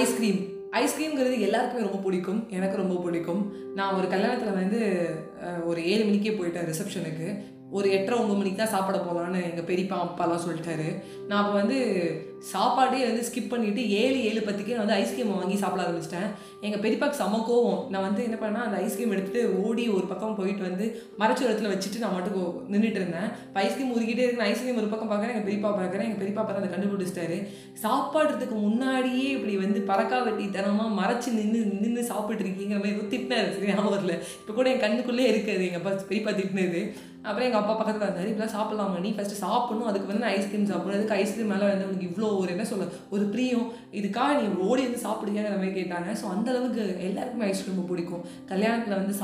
Ice cream ஐஸ்கிரீம்ங்கிறது எல்லாருக்குமே ரொம்ப பிடிக்கும். எனக்கு ரொம்ப பிடிக்கும். நான் ஒரு கல்யாணத்தில் வந்து ஒரு ஏழு மணிக்கே போயிட்டேன் ரிசப்ஷனுக்கு. ஒரு எட்டரை ஒம்பது மணிக்கு தான் சாப்பிட போகலான்னு எங்கள் பெரியப்பா அப்பாலாம் சொல்லிட்டாரு. நான் அப்போ வந்து சாப்பாடே வந்து ஸ்கிப் பண்ணிவிட்டு ஏழு ஏழு பத்துக்கே நான் வந்து ஐஸ்கிரீம் வாங்கி சாப்பிட ஆரம்பிச்சிட்டேன். எங்கள் பெரியப்பாக்கு செம்ம கோவம். நான் வந்து என்ன பண்ணேன் அந்த ஐஸ்கிரீம் எடுத்துகிட்டு ஓடி ஒரு பக்கம் போயிட்டு வந்து மறைச்ச வச்சுட்டு நான் மட்டும் நின்றுட்டு இருந்தேன். இப்போ ஐஸ்கிரீம் உருகிட்டே இருக்கேன் ஐஸ்கிரீம் ஒரு பக்கம் பார்க்குறேன் எங்கள் பெரியப்பா பார்க்குறேன் எங்கள் பெரியப்பா பார்த்து அதை கண்டுபிடிச்சிட்டாரு. சாப்பாடுறதுக்கு முன்னாடியே இப்படி வந்து பறக்கா வெட்டி தனமாக மறைச்சு நின்று நின்று சாப்பிட்டு இருக்கீங்கிற மாதிரி ஏதோ திட்டினாரு. சரி ஞாபகம் இப்போ கூட என் கண்ணுக்குள்ளே இருக்குது எங்கள் அப்பா பெரியப்பா திட்டினது. அப்புறம் எங்கள் அப்பா பக்கத்தில் இருந்தாரு இப்படிலாம் சாப்பிடலாமா நீ? ஃபஸ்ட்டு சாப்பிடணும். அதுக்கு வந்து ஐஸ்கிரீம் சாப்பிடணும். அதுக்கு ஐஸ்கிரீம் மேலே வந்து உனக்கு இவ்வளோ ஒரு என்ன சொல்ல ஒரு பிரியம். இதுக்காக நீ ஓடி வந்து சாப்பிடுங்கிற மாதிரி கேட்டாங்க. ஸோ அந்த அளவுக்கு எல்லாருக்குமே ஐஸ்கிரீம் ரொம்ப பிடிக்கும். கல்யாணத்தில் வந்து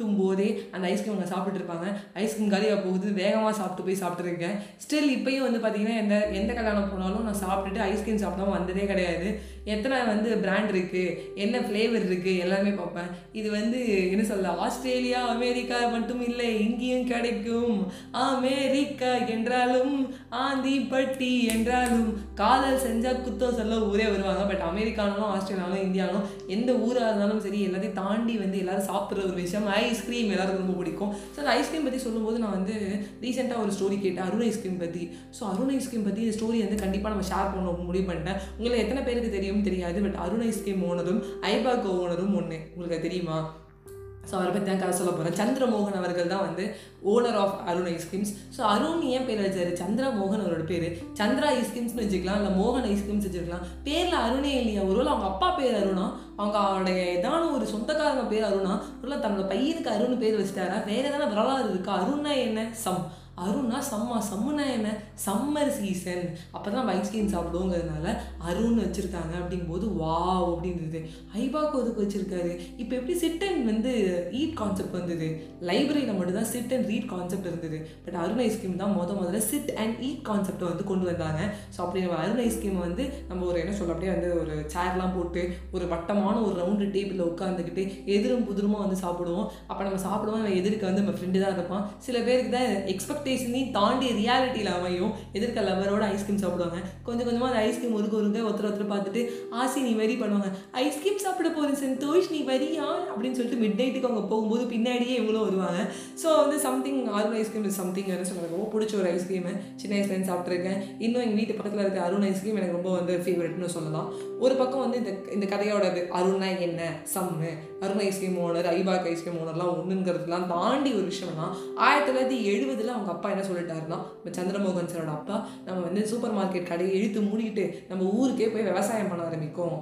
சாப்பிடும் போதே அந்த ஐஸ்கிரீம் அவங்க சாப்பிட்டு இருப்பாங்க ஐஸ்கிரீம் காலியாக போகுது. வேகமாக சாப்பிட்டு போய் சாப்பிட்ருக்கேன் ஸ்டில் இப்போயும் வந்து பார்த்தீங்கன்னா எந்த எந்த கல்யாணம் போனாலும் நான் சாப்பிட்டுட்டு ஐஸ்கிரீம் சாப்பிடாம வந்ததே கிடையாது. எத்தனை வந்து பிராண்ட் இருக்குது என்ன ஃப்ளேவர் இருக்குது எல்லாமே பார்ப்பேன். இது வந்து என்ன சொல்ல ஆஸ்திரேலியா அமெரிக்கா மட்டும் இல்லை இங்கேயும் கிடைக்கும். அமெரிக்கா என்றாலும் ஆந்திப்பட்டி என்றாலும் காதல் செஞ்சால் குத்தம் சொல்ல ஊரே வருவாங்க. பட் அமெரிக்கானாலும் ஆஸ்திரேலியாலும் இந்தியாலும் எந்த ஊராக இருந்தாலும் சரி எல்லாத்தையும் தாண்டி வந்து எல்லாரும் சாப்பிட்ற ஒரு விஷயம். ஐஸ்கிரீம் எல்லாருக்கும் ரொம்ப பிடிக்கும். ஸோ அந்த ஐஸ்கிரீம் பற்றி சொல்லும்போது நான் வந்து ரீசெண்டாக ஒரு ஸ்டோரி கேட்டேன். அருண் ஐஸ்கிரீம் பற்றி ஸோ அருண் ஐஸ்கிரீம் பற்றி இந்த ஸ்டோரி வந்து கண்டிப்பாக நம்ம ஷேர் பண்ண முடிவு பண்ணிட்டேன். உங்களுக்கு எத்தனை பேருக்கு தெரியும் தெரியாது பட் அருண் ஐஸ்கிரீம் ஓனரும் ஐபாக் ஓனரும் ஒன்று உங்களுக்கு தெரியுமா? ஸோ அவரை பற்றி தான் கதை சொல்ல போகிறேன் சந்திரமோகன் அவர்கள் தான் வந்து owner of Arun ice creams so Arun ஏன் பேர் வச்சாரு சந்திரமோகன் அவரோட பேர். சந்திரா ஐஸ்கிரீம்ஸ்னு வச்சுக்கலாம் இல்லை மோகன் ஐஸ்கிரீம்ஸ் வச்சுக்கலாம். பேரில் அருணே இல்லையா? ஒருவேளை அவங்க அப்பா பேர் அருணா? அவங்க அவருடைய ஏதான ஒரு சொந்தக்காரங்க பேர் அருணா? ஒருவேளை தன்னோட பையனுக்கு அருண் பேர் வச்சுட்டாரா? வேறு எதனா வரலாறு இருக்கா? அருண்னா என்ன? சம். அருணா சம்மா சம்முனா என்ன சம்மர் சீசன் அப்போ தான் ஐஸ்கிரீம் சாப்பிடுவோங்கிறதுனால அருண் வச்சுருக்காங்க அப்படிங்கும்போது வாவ் அப்படின்றது ஐபாக்கு ஒதுக்கு வச்சுருக்காரு. இப்போ எப்படி சிட் அண்ட் வந்து ஈட் கான்செப்ட் வந்தது? லைப்ரரியில் மட்டும் தான் சிட் அண்ட் ரீட் கான்செப்ட் இருந்தது. பட் அருண் ஐஸ்கிரீம் தான் முத முதல்ல சிட் அண்ட் ஈட் கான்செப்டை வந்து கொண்டு வந்தாங்க. ஸோ அப்படி நம்ம அருண் ஐஸ்கிரீம் வந்து நம்ம ஒரு என்ன சொல்ல அப்படியே வந்து ஒரு சேர்லாம் போட்டு ஒரு வட்டமான ஒரு ரவுண்டு டேபிளில் உட்காந்துக்கிட்டு எதிரும் புதிருமா வந்து சாப்பிடுவோம். அப்போ நம்ம சாப்பிடுவோம் நம்ம எதிர்க்க வந்து நம்ம ஃப்ரெண்டு தான் இருப்பான் சில பேருக்கு தான் எக்ஸ்பெக்டேஷனையும் தாண்டி ரியாலிட்டியில் அமையும். எதிர்க்க லவரோட ஐஸ்கிரீம் சாப்பிடுவாங்க. கொஞ்சம் கொஞ்சமாக அந்த ஐஸ்கிரீம் ஒருக்க ஒருங்க ஒருத்தர் ஒருத்தர் பார்த்துட்டு ஆசி நீ வரி பண்ணுவாங்க. ஐஸ்கிரீம் சாப்பிட போகிறேன் சந்தோஷ் நீ வரியா அப்படின்னு சொல்லிட்டு மிட் நைட்டுக்கு அவங்க போகும்போது பின்னாடியே இவங்களும் வருவாங்க. ஸோ வந்து something Arun ice cream is something வேறு சொல்லுவாங்க ரொம்ப பிடிச்ச ஒரு ஐஸ்கிரீமு சின்ன வயசுலேருந்து சாப்பிட்ருக்கேன் இன்னும் எங்கள் வீட்டு பக்கத்தில் இருக்க அருண் ஐஸ்கிரீம் எனக்கு ரொம்ப வந்து ஃபேவரெட்னு சொல்லலாம். ஒரு பக்கம் வந்து இந்த இந்த கதையோடது அருண்னா என்ன? சம்மு Arun ice cream owner Ibaco ice cream ஓனர்லாம் ஒன்றுங்கிறதுலாம் தாண்டி ஒரு விஷயம்னா ஆயிரத்தி தொள்ளாயிரத்தி எழுபதில் அவங்க அப்பா என்ன சொல்லிட்டாருன்னா இப்போ சந்திரமோகன் சரோட அப்பா நம்ம வந்து சூப்பர் மார்க்கெட் கடையை இழுத்து மூடிக்கிட்டு நம்ம ஊருக்கே போய் விவசாயம் பண்ண ஆரம்பிக்கும்.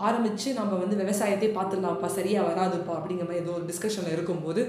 ஆரம்பித்து நம்ம வந்து விவசாயத்தை பார்த்துடலாம்ப்பா சரியாக வராதுப்பா அப்படிங்கிற மாதிரி ஏதோ ஒரு டிஸ்கஷனில் இருக்கும்போது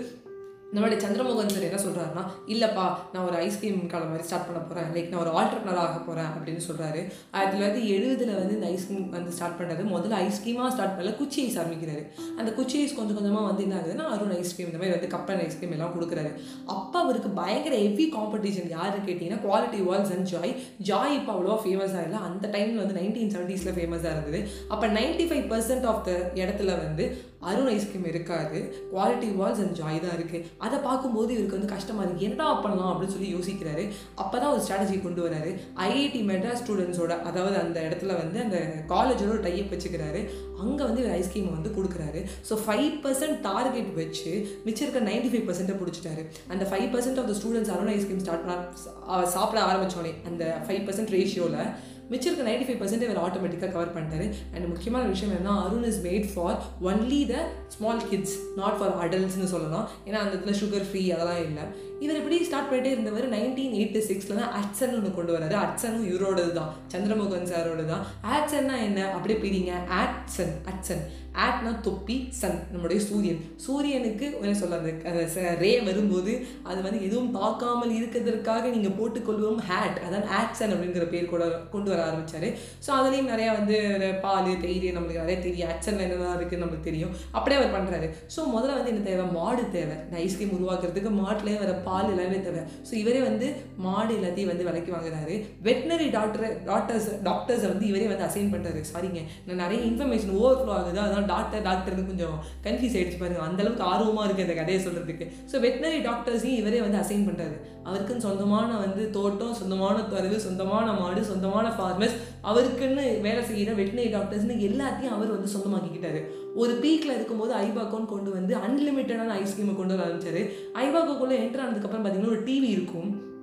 நம்மளுடைய சந்திரமோகன் சார் என்ன சொல்கிறாருன்னா இல்லைப்பா நான் ஒரு ஐஸ்கிரீம் கடை மாதிரி ஸ்டார்ட் பண்ண போகிறேன் லைக் நான் ஒரு ஆல்டர்னர் ஆக போகிறேன் அப்படின்னு சொல்கிறாரு ஆயிரத்தி தொள்ளாயிரத்தி எழுபதில் வந்து இந்த ஐஸ்கிரீம் வந்து ஸ்டார்ட் பண்ணுறது முதல்ல ஐஸ்கிரீமாக ஸ்டார்ட் பண்ணல குச்சி ஐஸ் ஆரம்பிக்கிறாரு. அந்த குச்சி ஐஸ் கொஞ்சம் கொஞ்சமாக வந்து என்ன ஆகுதுன்னா அருண் ஐஸ்கிரீம் இந்த மாதிரி வந்து கப்பன் ஐஸ்கிரீம் எல்லாம் கொடுக்குறாரு. அப்போ அவருக்கு பயங்கர ஹெவி காம்படிஷன் யார் கேட்டிங்கன்னா Kwality Walls and Joy Joy இப்போ அவ்வளோவா ஃபேமஸாக இல்லை. அந்த டைமில் வந்து நைன்டீன் செவன்ட்டீஸில் ஃபேமஸாக இருந்தது. அப்போ ninety five percent of the இடத்துல வந்து அருண் ஐஸ்கிரீம் இருக்காது. குவாலிட்டி வால்ஸ் அண்ட் ஜாய் தான் இருக்குது அதை பார்க்கும்போது இவருக்கு வந்து கஷ்டமாக இருக்குது என்னடா பண்ணலாம்? அப்படின்னு சொல்லி யோசிக்கிறாரு. அப்போ தான் ஒரு ஸ்ட்ராட்டஜி கொண்டு வராரு. ஐஐடி மெட்ராஸ் ஸ்டூடெண்ட்ஸோட அதாவது அந்த இடத்துல வந்து அந்த காலேஜோட ஒரு டைப் வச்சுக்கிறாரு. அங்கே வந்து இவர் ஐஸ்கிரீம் வந்து கொடுக்குறாரு. ஸோ ஃபைவ் பர்சன்ட் டார்கெட் வச்சு மிச்சம் இருக்க நைன்டி ஃபைவ் பர்சன்ட்டை பிடிச்சிட்டாரு. அந்த five percent of the students Arun ice cream start பண்ண சாப்பிட ஆரம்பித்தோடனே அந்த ஃபைவ் பர்சன்ட் ரேஷியோவில் மிச்சம் இருக்க நைன்டி ஃபைவ் பர்சன்ட் இவர் ஆட்டோமேட்டிக்காக கவர் பண்ணிட்டாரு. அண்ட் முக்கியமான விஷயம் என்னன்னா Arun is made for only the small kids not for அடல்ட்ஸ்னு சொல்லலாம். ஏன்னா அந்த இடத்துல சுகர் ஃப்ரீ அதெல்லாம் இல்லை. இவர் இப்படி ஸ்டார்ட் பண்ணிட்டே இருந்தவர் நைன்டீன் எயிட்டி சிக்ஸில் தான் அட்சன் ஒன்று கொண்டு வராரு. அட்சனும் இவரோடது தான். சந்திரமுகன் சாரோட தான். ஆட்சன்னா என்ன? அப்படியே பிரிங்க. ஆட்சன் அட்சன் ஆட்னா தொப்பி சன் நம்முடைய சூரியன். சூரியனுக்கு என்ன சொல்ல அந்த ரே வரும்போது அது வந்து எதுவும் பார்க்காமல் இருக்கிறதுக்காக நீங்கள் போட்டுக்கொள்வோம். ஹேட் அதான் ஆட்சன் அப்படிங்கிற பேர் கூட கொண்டு வர ஆரம்பிச்சாரு. ஸோ அதுலேயும் நிறையா வந்து பால் தயிர் நம்மளுக்கு நிறைய தெரியும். ஆக்சன் என்னென்ன இருக்குன்னு நம்மளுக்கு தெரியும். அப்படியே அவர் பண்ணுறாரு ஸோ முதல்ல வந்து என்ன தேவை? மாடு தேவை. இந்த ஐஸ்கிரீம் உருவாக்குறதுக்கு மாட்டிலே வர பால் எல்லாமே தேவை. ஸோ இவரே வந்து மாடு எல்லாத்தையும் வந்து விலைக்கு வாங்குறாரு. வெட்டினரி டாக்டர் டாக்டர்ஸ் டாக்டர்ஸை வந்து இவரே வந்து அசைன் பண்ணுறாரு சாரிங்க நான் நிறைய இன்ஃபர்மேஷன் ஓவர் ஃப்ளோ ஆகுது. அதான் டாக்டர் டாக்டர்னு கொஞ்சம் கன்ஃபியூஸ் ஆகிடுச்சு பாருங்க. அந்த அளவுக்கு ஆர்வமாக இருக்குது இந்த கதையை சொல்கிறதுக்கு ஸோ வெட்டினரி டாக்டர்ஸையும் இவரே வந்து அசைன் பண்ணுறாரு அவருக்குன்னு சொந்தமான வந்து தோட்டம் சொந்தமான தருவு சொந்தமான மாடு சொந்தமான ஃபார்மர்ஸ் அவருக்குன்னு வேலை செய்கிற வெட்டினரி டாக்டர்ஸ்னு எல்லாத்தையும் அவர் வந்து சொந்தமாக்கிக்கிட்டாரு. ஒரு பீக்கில் இருக்கும்போது ஐபாக்கோன்னு கொண்டு வந்து அன்லிமிட்டடான ஐஸ்கிரீமை கொண்டு வர ஆரம்பிச்சாரு. ஐபாக்கோக்குள்ளே என்டர் ஆனதுக்கப்புறம் பார்த்தீங்கன்னா ஒரு டிவி இருக்கும்.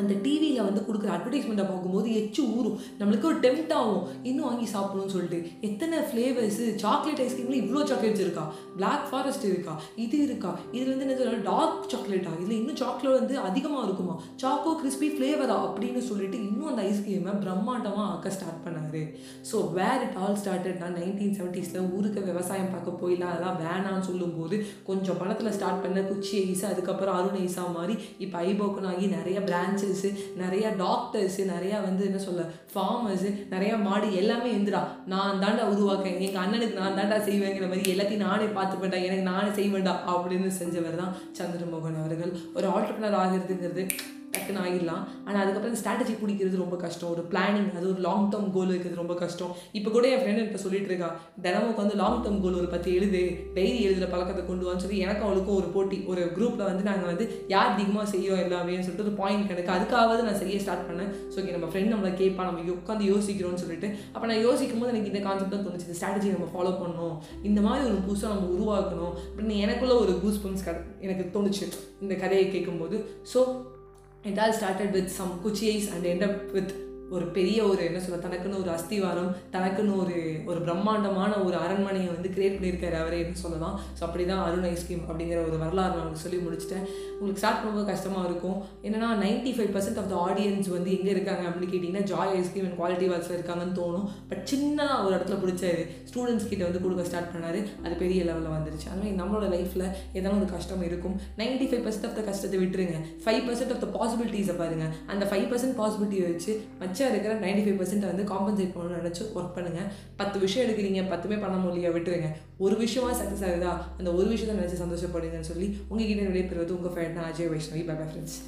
அந்த டிவியில் வந்து கொடுக்குற அட்வர்டைஸ்மெண்ட்டை பார்க்கும்போது எச்சு ஊறும். நம்மளுக்கு ஒரு டெம்ட் ஆகும். இன்னும் வாங்கி சாப்பிடணும்னு சொல்லிட்டு. எத்தனை ஃப்ளேவர்ஸு சாக்லேட் ஐஸ்கிரீமில் இவ்வளோ சாக்லேட்ஸ் இருக்கா? பிளாக் ஃபாரஸ்ட் இருக்கா? இது இருக்கா? இதில் வந்து என்ன சொல்ல டார்க் சாக்லேட்டா இதில் இன்னும் சாக்லேட் வந்து அதிகமாக இருக்குமா? சாக்கோ கிறிஸ்பி ஃப்ளேவரா அப்படின்னு சொல்லிட்டு இன்னும் அந்த ஐஸ்கிரீமை பிரம்மாண்டமாக ஆக்க ஸ்டார்ட் பண்ணாரு. So where it all started நான் நைன்டீன் செவன்ட்டீஸில் ஊருக்கு விவசாயம் பார்க்க போயிடலாம். அதெல்லாம் வேணான்னு சொல்லும்போது கொஞ்சம் பணத்தில் ஸ்டார்ட் பண்ண குச்சி ஐஸ் அதுக்கப்புறம் அருண் ஐஸா மாதிரி இப்போ ஐபோக்கன் ஆகி நிறைய பிரான்ச்சஸ்ஸு நிறைய டாக்டர்ஸு நிறையா வந்து என்ன சொல்ல ஃபார்மர்ஸு நிறையா மாடி எல்லாமே இருந்துடா. நான் தாண்டா உருவாக்கேன். எங்கள் அண்ணனுக்கு நான் தாண்டா செய்வேங்கிற மாதிரி எல்லாத்தையும் நானே பார்த்துப்பேன்டா. எனக்கு நானே செய்வேண்டா அப்படின்னு செஞ்சவர் தான் சந்திரமோகன் அவர்கள். ஒரு ஆண்டர்பனர் ஆகிறதுங்கிறது டக்குன்னு ஆகிடலாம் ஆனால் அதுக்கப்புறம் இந்த ஸ்ட்ராட்டஜி பிடிக்கிறது ரொம்ப கஷ்டம். ஒரு பிளானிங் அது ஒரு லாங் டேர்ம் கோல் இருக்கிறது ரொம்ப கஷ்டம். இப்போ கூட என் ஃப்ரெண்ட் இப்போ சொல்லிட்டு இருக்கா தினமும் உட்காந்து லாங் டேர்ம் கோல் ஒரு பத்து எழுது. டெய்லி எழுதுகிற பழக்கத்தை கொண்டு வந்து சொல்லி எனக்கு அவளுக்கும் ஒரு போட்டி. ஒரு குரூப்பில் வந்து நாங்கள் வந்து யார் அதிகமாக செய்யும் எல்லாமே சொல்லிட்டு ஒரு பாயிண்ட் கணக்கு. அதுக்காவது நான் செய்ய ஸ்டார்ட் பண்ணேன். ஸோ ஓகே நம்ம ஃப்ரெண்ட் நம்மளை கேட்பா நம்ம உட்காந்து யோசிக்கிறோம்னு சொல்லிட்டு. அப்போ நான் யோசிக்கும் போது எனக்கு இந்த கான்செப்ட் தான் தோணுச்சு. இந்த ஸ்ட்ராட்டஜி நம்ம ஃபாலோ பண்ணணும். இந்த மாதிரி ஒரு புதுசாக நம்ம உருவாக்கணும். அப்படின்னு எனக்குள்ள ஒரு கூஸ் பம்ஸ் எனக்கு தோணுச்சு. இந்த கதையை கேட்கும்போது. So it all started with some kuchis and end up with ஒரு பெரிய ஒரு என்ன சொல்ல தனக்குன்னு ஒரு அஸ்திவாரம் தனக்குன்னு ஒரு ஒரு பிரம்மாண்டமான ஒரு அரண்மனையை வந்து கிரியேட் பண்ணியிருக்காரு அவரே என்ன சொல்லலாம். ஸோ அப்படி தான் அருண் ஐஸ்கிரீம் அப்படிங்கிற ஒரு வரலாறு நான் உங்களுக்கு சொல்லி முடிச்சிட்டேன். உங்களுக்கு ஸ்டார்ட் பண்ணும்போது கஷ்டமாக இருக்கும். என்னன்னா ninety five percent of the audience வந்து எங்கே இருக்காங்க அப்படின்னு கேட்டிங்கன்னா Joy ice cream and Kwality வால்ஸில் இருக்காங்கன்னு தோணும். பட் சின்னதாக ஒரு இடத்துல பிடிச்சாரு. ஸ்டூடெண்ட்ஸ் கிட்ட வந்து கொடுக்க ஸ்டார்ட் பண்ணார். அது பெரிய லெவலில் வந்துருச்சு. அது மாதிரி நம்மளோட லைஃப்பில் ஏதாவது ஒரு கஷ்டம் இருக்கும். Ninety five percent of the கஷ்டத்தை விட்டுருங்க. ஃபைவ் பர்சன்ட் ஆஃப் த பாசிபிலிட்டிஸை பாருங்கள் அந்த ஃபைவ் பர்சன்ட் பாசிபிலிட்டியை வச்சு மிச்சம் இருக்கிற நைன்டி ஃபைவ் பர்சன்ட்டை வந்து காம்பன்சேட் பண்ணணும்னு நினச்சி ஒர்க் பண்ணுங்க. பத்து விஷயம் எடுக்கிறீங்க பத்துமே பண்ண முடியல விட்டுருங்க. ஒரு விஷயமா சக்ஸஸ் ஆகுதா? அந்த ஒரு விஷயத்தை நினச்சி சந்தோஷப்படுங்கன்னு சொல்லி உங்ககிட்ட விடைபெறுவது உங்கள் friend Ajay Vaishnavi. Bye bye friends